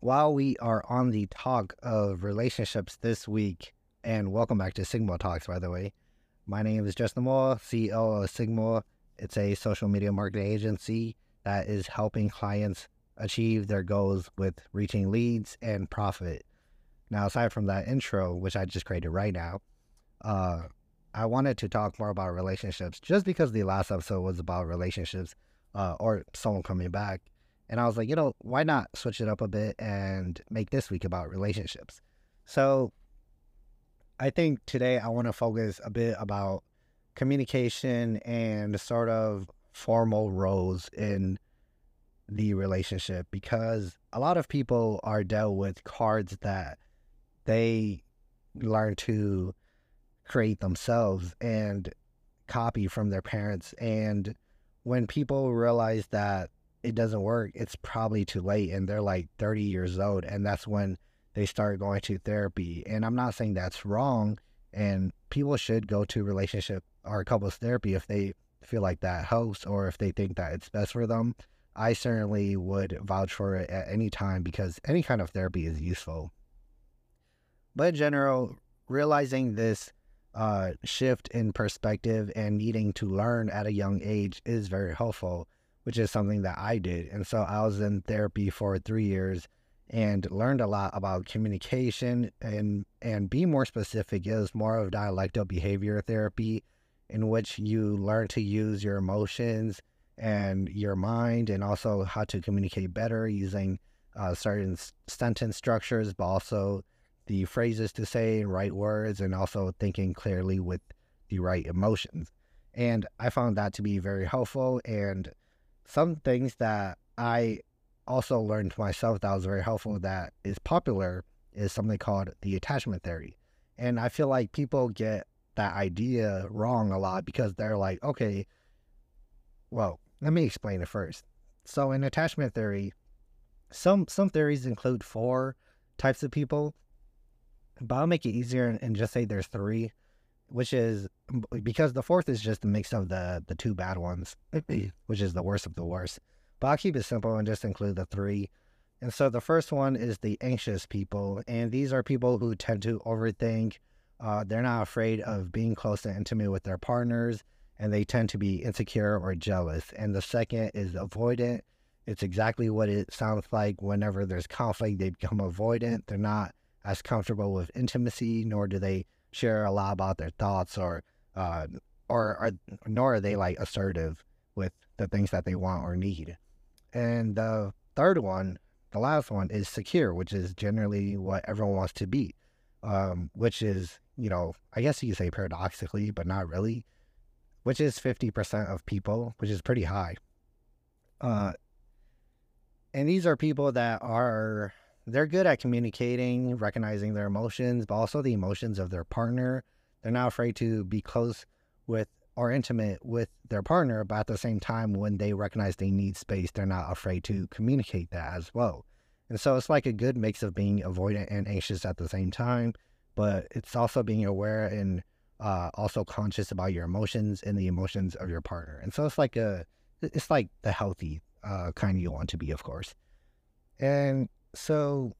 while we are on the talk of relationships this week, and welcome back to SigMoua Talks, by the way. My name is Justin Moore, CEO of SigMoua. It's a social media marketing agency that is helping clients achieve their goals with reaching leads and profit. Now, aside from that intro, which I just created right now, uh, I wanted to talk more about relationships just because the last episode was about relationships uh, or someone coming back. And I was like, you know, why not switch it up a bit and make this week about relationships? So I think today I want to focus a bit about communication and sort of formal roles in the relationship because a lot of people are dealt with cards that they learn to create themselves and copy from their parents. And when people realize that it doesn't work, it's probably too late and they're like 30 years old. And that's when they start going to therapy. And I'm not saying that's wrong. And people should go to relationship or couples therapy if they feel like that helps or if they think that it's best for them. I certainly would vouch for it at any time because any kind of therapy is useful. But in general, realizing this uh, shift in perspective and needing to learn at a young age is very helpful which is something that I did. And so I was in therapy for three years and learned a lot about communication and and be more specific is more of dialectical behavior therapy in which you learn to use your emotions and your mind and also how to communicate better using uh, certain sentence structures but also the phrases to say and right words and also thinking clearly with the right emotions and i found that to be very helpful and some things that I also learned myself that was very helpful that is popular is something called the attachment theory. And I feel like people get that idea wrong a lot because they're like, okay, well, let me explain it first. So in attachment theory, some some theories include four types of people, but I'll make it easier and, and just say there's three which is because the fourth is just a mix of the the two bad ones, which is the worst of the worst. But I'll keep it simple and just include the three. And so the first one is the anxious people, and these are people who tend to overthink. Uh, they're not afraid of being close and intimate with their partners, and they tend to be insecure or jealous. And the second is avoidant. It's exactly what it sounds like. Whenever there's conflict, they become avoidant. They're not as comfortable with intimacy, nor do they share a lot about their thoughts or uh, or nor are they like assertive with the things that they want or need. And the third one, the last one, is secure, which is generally what everyone wants to be, um, which is, you know, I guess you could say paradoxically, but not really, which is 50% of people, which is pretty high. Uh, and these are people that are they're good at communicating, recognizing their emotions, but also the emotions of their partner. They're not afraid to be close with or intimate with their partner, but at the same time, when they recognize they need space, they're not afraid to communicate that as well. And so it's like a good mix of being avoidant and anxious at the same time, but it's also being aware and uh, also conscious about your emotions and the emotions of your partner. And so it's like a, it's like the healthy uh, kind you want to be, of course. And so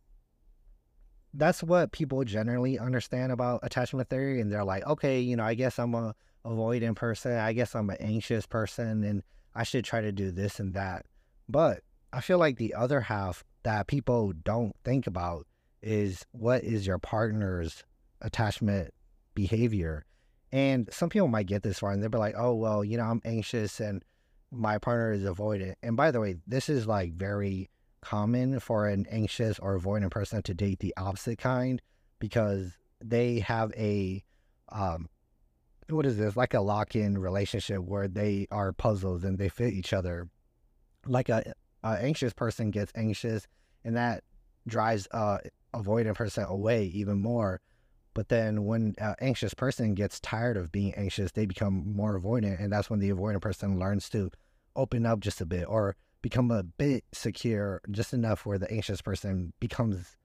that's what people generally understand about attachment theory. And they're like, okay, you know, I guess I'm a avoidant person. I guess I'm an anxious person and I should try to do this and that. But I feel like the other half that people don't think about is what is your partner's attachment behavior. And some people might get this far and they'll be like, oh, well, you know, I'm anxious and my partner is avoidant. And by the way, this is like very common for an anxious or avoidant person to date the opposite kind because they have a um, what is this? Like a lock-in relationship where they are puzzles and they fit each other. Like a, a anxious person gets anxious and that drives a avoidant person away even more. But then when an anxious person gets tired of being anxious they become more avoidant and that's when the avoidant person learns to open up just a bit or become a bit secure just enough where the anxious person becomes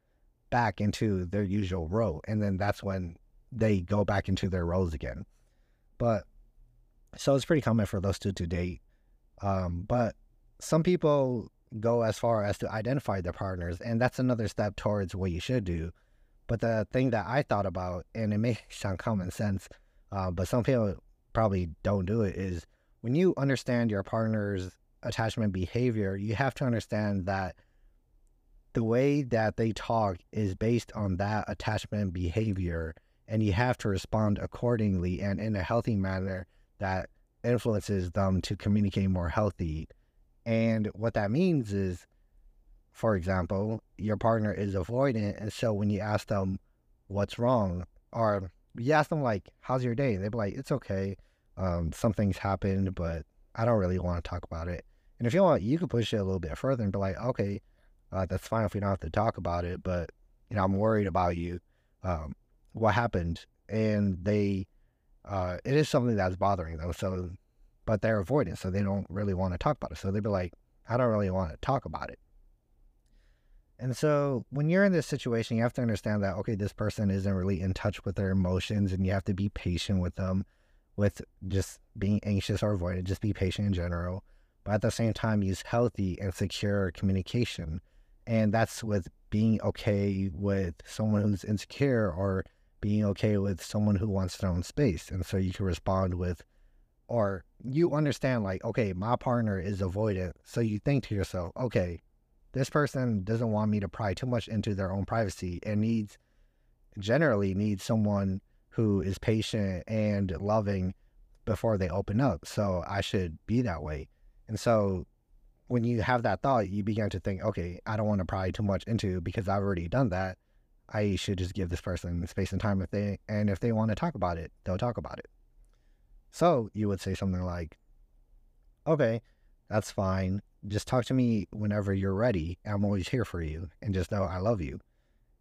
back into their usual role. And then that's when they go back into their roles again. But so it's pretty common for those two to date. Um, but some people go as far as to identify their partners. And that's another step towards what you should do. But the thing that I thought about, and it may sound common sense, uh, but some people probably don't do it, is when you understand your partner's attachment behavior, you have to understand that the way that they talk is based on that attachment behavior, and you have to respond accordingly and in a healthy manner that influences them to communicate more healthy. And what that means is, for example, your partner is avoidant. And so when you ask them what's wrong, or you ask them, like, how's your day? They'd be like, it's okay. Um, something's happened, but I don't really want to talk about it. And if you want, you could push it a little bit further and be like, okay, uh, that's fine if we don't have to talk about it, but, you know, I'm worried about you. Um, what happened? And they, uh, it is something that's bothering them. So, but they're avoidant, so they don't really want to talk about it. So they'd be like, I don't really want to talk about it. And so when you're in this situation, you have to understand that, okay, this person isn't really in touch with their emotions and you have to be patient with them with just being anxious or avoidant, just be patient in general. But at the same time, use healthy and secure communication. And that's with being okay with someone who's insecure or being okay with someone who wants their own space. And so you can respond with, or you understand, like, okay, my partner is avoidant. So you think to yourself, okay, this person doesn't want me to pry too much into their own privacy and needs, generally, needs someone who is patient and loving before they open up. So I should be that way. And so when you have that thought, you begin to think, okay, I don't want to pry too much into because I've already done that. I should just give this person space and time if they and if they want to talk about it, they'll talk about it. So you would say something like, Okay, that's fine. Just talk to me whenever you're ready. I'm always here for you. And just know I love you.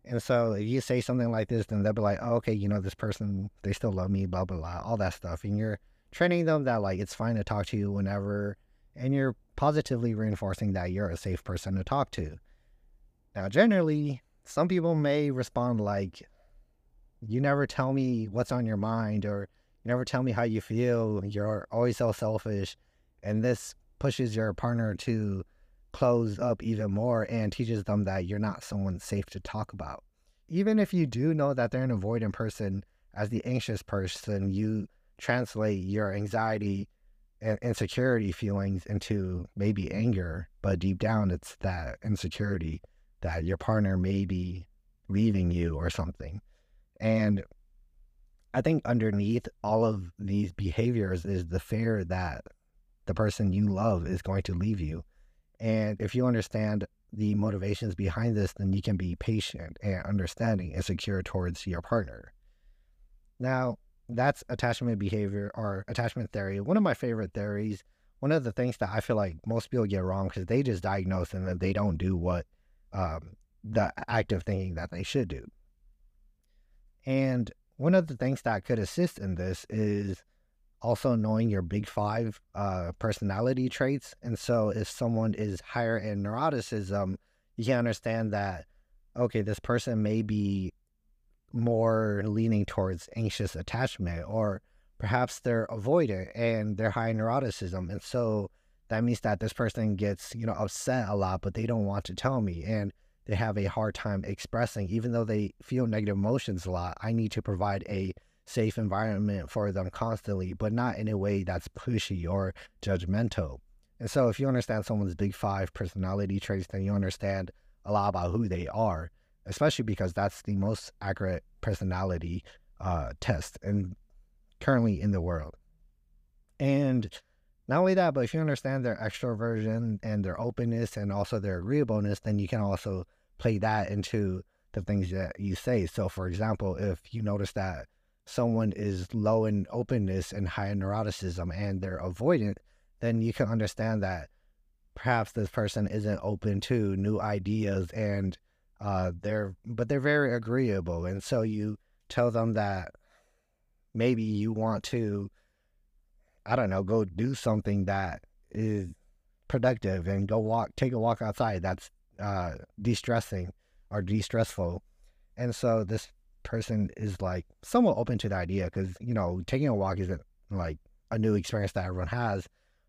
And so if you say something like this, then they'll be like, oh, okay, you know, this person, they still love me, blah, blah, blah, all that stuff. And you're training them that like it's fine to talk to you whenever and you're positively reinforcing that you're a safe person to talk to. Now, generally, some people may respond like, You never tell me what's on your mind, or you never tell me how you feel. You're always so selfish. And this pushes your partner to close up even more and teaches them that you're not someone safe to talk about. Even if you do know that they're an avoidant person, as the anxious person, you translate your anxiety insecurity feelings into maybe anger, but deep down it's that insecurity that your partner may be leaving you or something. And I think underneath all of these behaviors is the fear that the person you love is going to leave you. And if you understand the motivations behind this, then you can be patient and understanding and secure towards your partner. Now, that's attachment behavior or attachment theory. One of my favorite theories. One of the things that I feel like most people get wrong because they just diagnose and then they don't do what um, the active thinking that they should do. And one of the things that could assist in this is also knowing your big five uh, personality traits. And so if someone is higher in neuroticism, you can understand that, okay, this person may be more leaning towards anxious attachment, or perhaps they're avoidant and they're high neuroticism. And so that means that this person gets, you know, upset a lot, but they don't want to tell me. And they have a hard time expressing, even though they feel negative emotions a lot. I need to provide a safe environment for them constantly, but not in a way that's pushy or judgmental. And so, if you understand someone's big five personality traits, then you understand a lot about who they are especially because that's the most accurate personality uh, test and currently in the world. And not only that, but if you understand their extroversion and their openness and also their agreeableness, then you can also play that into the things that you say. So, for example, if you notice that someone is low in openness and high in neuroticism and they're avoidant, then you can understand that perhaps this person isn't open to new ideas and uh, they're but they're very agreeable, and so you tell them that maybe you want to, I don't know, go do something that is productive and go walk, take a walk outside. That's uh, de-stressing or de-stressful, and so this person is like somewhat open to the idea because you know taking a walk isn't like a new experience that everyone has,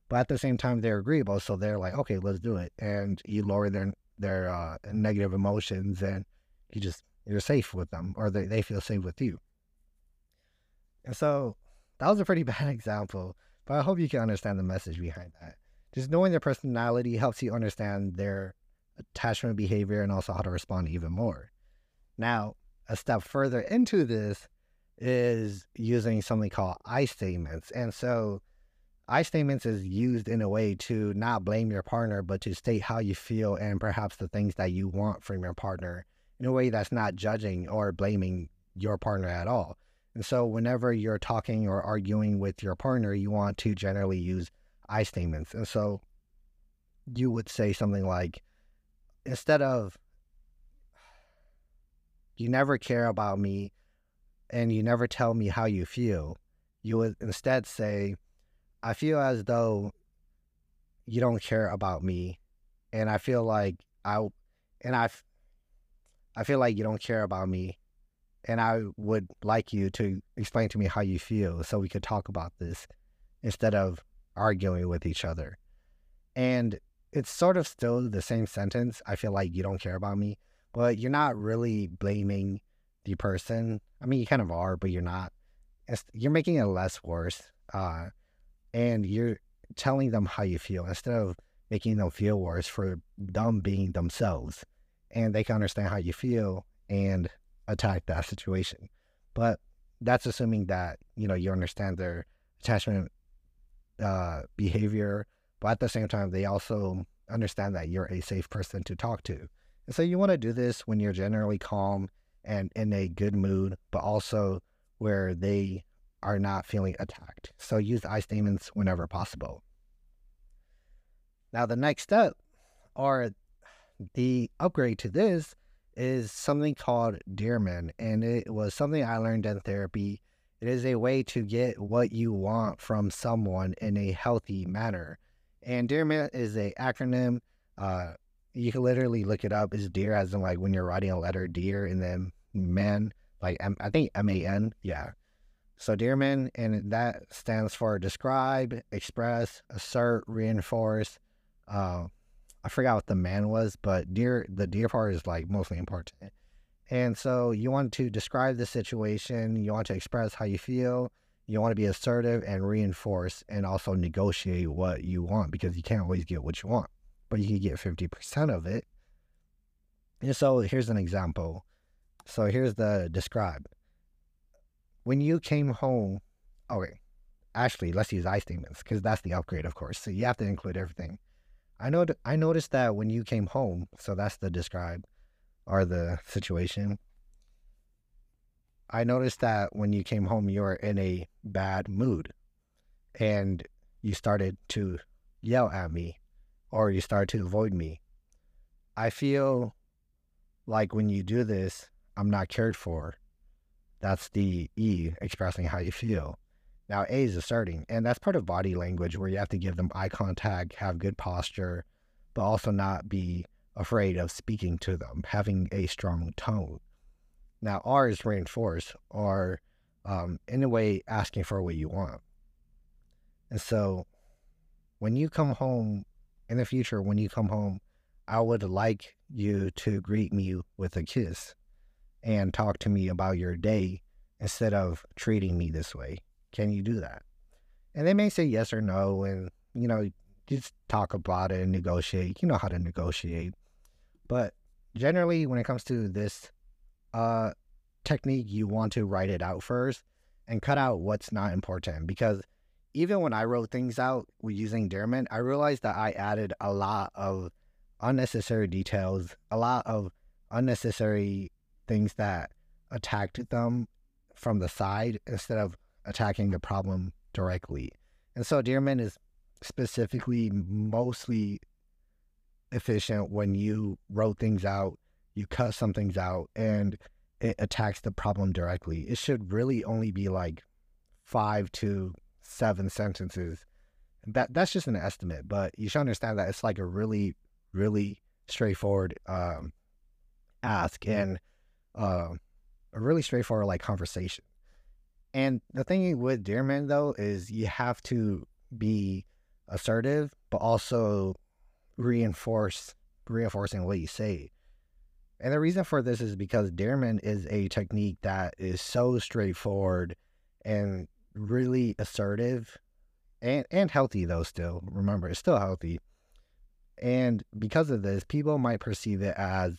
but at the same time they're agreeable, so they're like, okay, let's do it, and you lower their their uh, negative emotions, and you just you're safe with them, or they they feel safe with you. And so that was a pretty bad example, but I hope you can understand the message behind that. Just knowing their personality helps you understand their attachment behavior and also how to respond even more. Now, a step further into this is using something called I statements. And so I statements is used in a way to not blame your partner, but to state how you feel and perhaps the things that you want from your partner in a way that's not judging or blaming your partner at all. And so whenever you're talking or arguing with your partner, you want to generally use I statements. And so you would say something like, instead of, you never care about me and you never tell me how you feel, you would instead say, I feel as though you don't care about me. And I feel like I, and I, I feel like you don't care about me. And I would like you to explain to me how you feel so we could talk about this instead of arguing with each other. And it's sort of still the same sentence. I feel like you don't care about me, but you're not really blaming the person. I mean, you kind of are, but you're not. It's, you're making it less worse. Uh, and you're telling them how you feel instead of making them feel worse for them being themselves. And they can understand how you feel and attack that situation. But that's assuming that, you know, you understand their attachment uh, behavior, but at the same time, they also understand that you're a safe person to talk to. And so you want to do this when you're generally calm and in a good mood, but also where they are not feeling attacked. So use I statements whenever possible. Now, the next step or the upgrade to this is something called Dearman, and it was something I learned in therapy it is a way to get what you want from someone in a healthy manner. And Dearman is a acronym. Uh, you can literally look it up. It's dear as in like when you're writing a letter, dear, and then man, like I think M A N. Yeah. So Dearman, and that stands for describe, express, assert, reinforce. Uh, I forgot what the man was, but dear, the dear part is like mostly important. And so you want to describe the situation, you want to express how you feel, you want to be assertive and reinforce and also negotiate what you want because you can't always get what you want, but you can get 50% of it. And so here's an example. So here's the describe. When you came home, okay, actually, let's use I statements because that's the upgrade, of course. So you have to include everything. I know. I noticed that when you came home, so that's the describe or the situation. I noticed that when you came home, you were in a bad mood and you started to yell at me or you started to avoid me. I feel like when you do this, I'm not cared for. That's the E, expressing how you feel. Now, A is asserting, and that's part of body language where you have to give them eye contact, have good posture, but also not be afraid of speaking to them, having a strong tone. Now, R is reinforce, or um, in a way asking for what you want. And so, when you come home in the future, when you come home, I would like you to greet me with a kiss and talk to me about your day instead of treating me this way. Can you do that? And they may say yes or no, and you know, just talk about it and negotiate. You know how to negotiate. But generally, when it comes to this uh, technique, you want to write it out first and cut out what's not important. Because even when I wrote things out using Dearman, I realized that I added a lot of unnecessary details, a lot of unnecessary things that attacked them from the side instead of attacking the problem directly. And so Dearman is specifically mostly efficient when you wrote things out, you cut some things out, and it attacks the problem directly. It should really only be like five to seven sentences. That that's just an estimate, but you should understand that it's like a really, really straightforward um, ask and uh, a really straightforward like conversation. And the thing with Dearman though is you have to be assertive, but also reinforce reinforcing what you say. And the reason for this is because Dearman is a technique that is so straightforward and really assertive and and healthy though still. Remember, it's still healthy. And because of this, people might perceive it as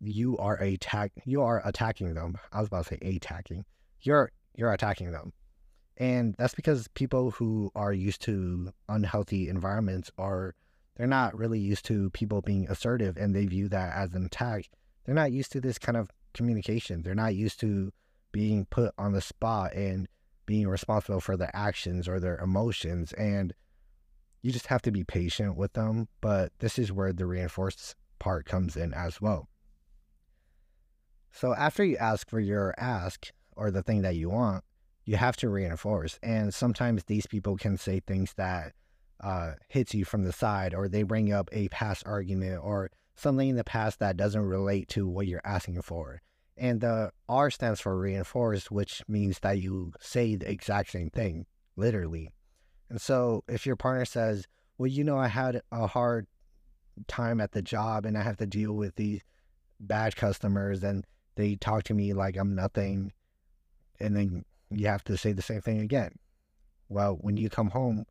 you are attack you are attacking them. I was about to say attacking. You're you're attacking them. And that's because people who are used to unhealthy environments are they're not really used to people being assertive and they view that as an attack. They're not used to this kind of communication. They're not used to being put on the spot and being responsible for their actions or their emotions. And you just have to be patient with them. But this is where the reinforced part comes in as well. So after you ask for your ask or the thing that you want, you have to reinforce. And sometimes these people can say things that uh, hits you from the side, or they bring up a past argument or something in the past that doesn't relate to what you're asking for. And the R stands for reinforce, which means that you say the exact same thing, literally. And so if your partner says, Well, you know, I had a hard time at the job and I have to deal with these bad customers and they talk to me like I'm nothing. And then you have to say the same thing again. Well, when you come home,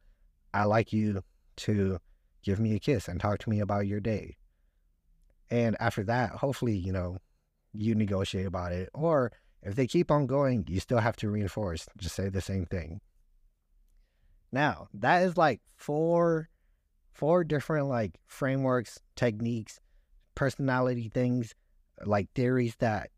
I like you to give me a kiss and talk to me about your day. And after that, hopefully, you know, you negotiate about it. Or if they keep on going, you still have to reinforce, just say the same thing. Now, that is like four four different like frameworks, techniques, personality things, like theories that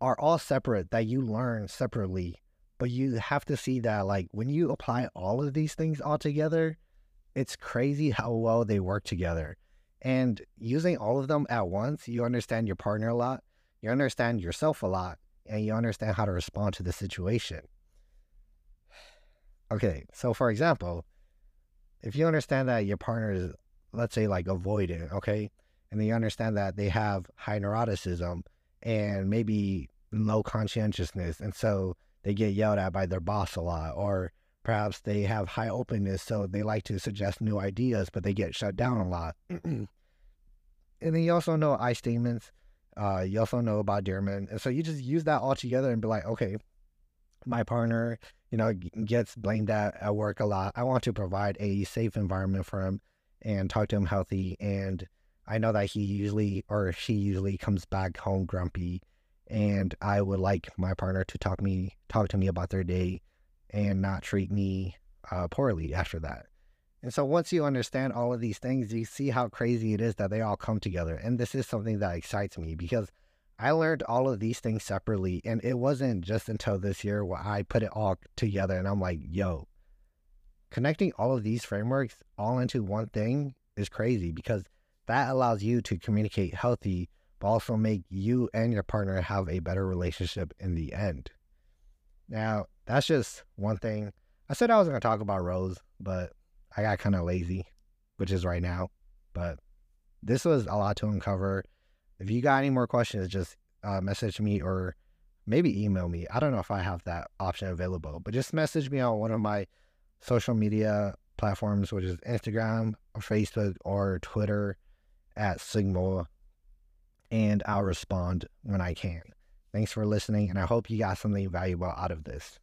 are all separate that you learn separately but you have to see that like when you apply all of these things all together, it's crazy how well they work together. And using all of them at once, you understand your partner a lot, you understand yourself a lot, and you understand how to respond to the situation. Okay, so for example, if you understand that your partner is, let's say, like avoidant, okay, and then you understand that they have high neuroticism and maybe low conscientiousness, and so they get yelled at by their boss a lot, or perhaps they have high openness, so they like to suggest new ideas, but they get shut down a lot. and then you also know I statements. Uh, you also know about Dearman. And so you just use that all together and be like, okay, my partner, you know, gets blamed at, at work a lot. I want to provide a safe environment for him and talk to him healthy. And I know that he usually or she usually comes back home grumpy and I would like my partner to talk me talk to me about their day and not treat me uh, poorly after that. And so once you understand all of these things, you see how crazy it is that they all come together. And this is something that excites me because I learned all of these things separately. And it wasn't just until this year where I put it all together and I'm like, yo, connecting all of these frameworks all into one thing is crazy because that allows you to communicate healthy but also make you and your partner have a better relationship in the end. Now, that's just one thing. I said I was going to talk about Rose, but I got kind of lazy, which is right now. But this was a lot to uncover. If you got any more questions, just uh, message me or maybe email me. I don't know if I have that option available, but just message me on one of my social media platforms, which is Instagram, or Facebook, or Twitter at SigMoua and I'll respond when I can. Thanks for listening, and I hope you got something valuable out of this.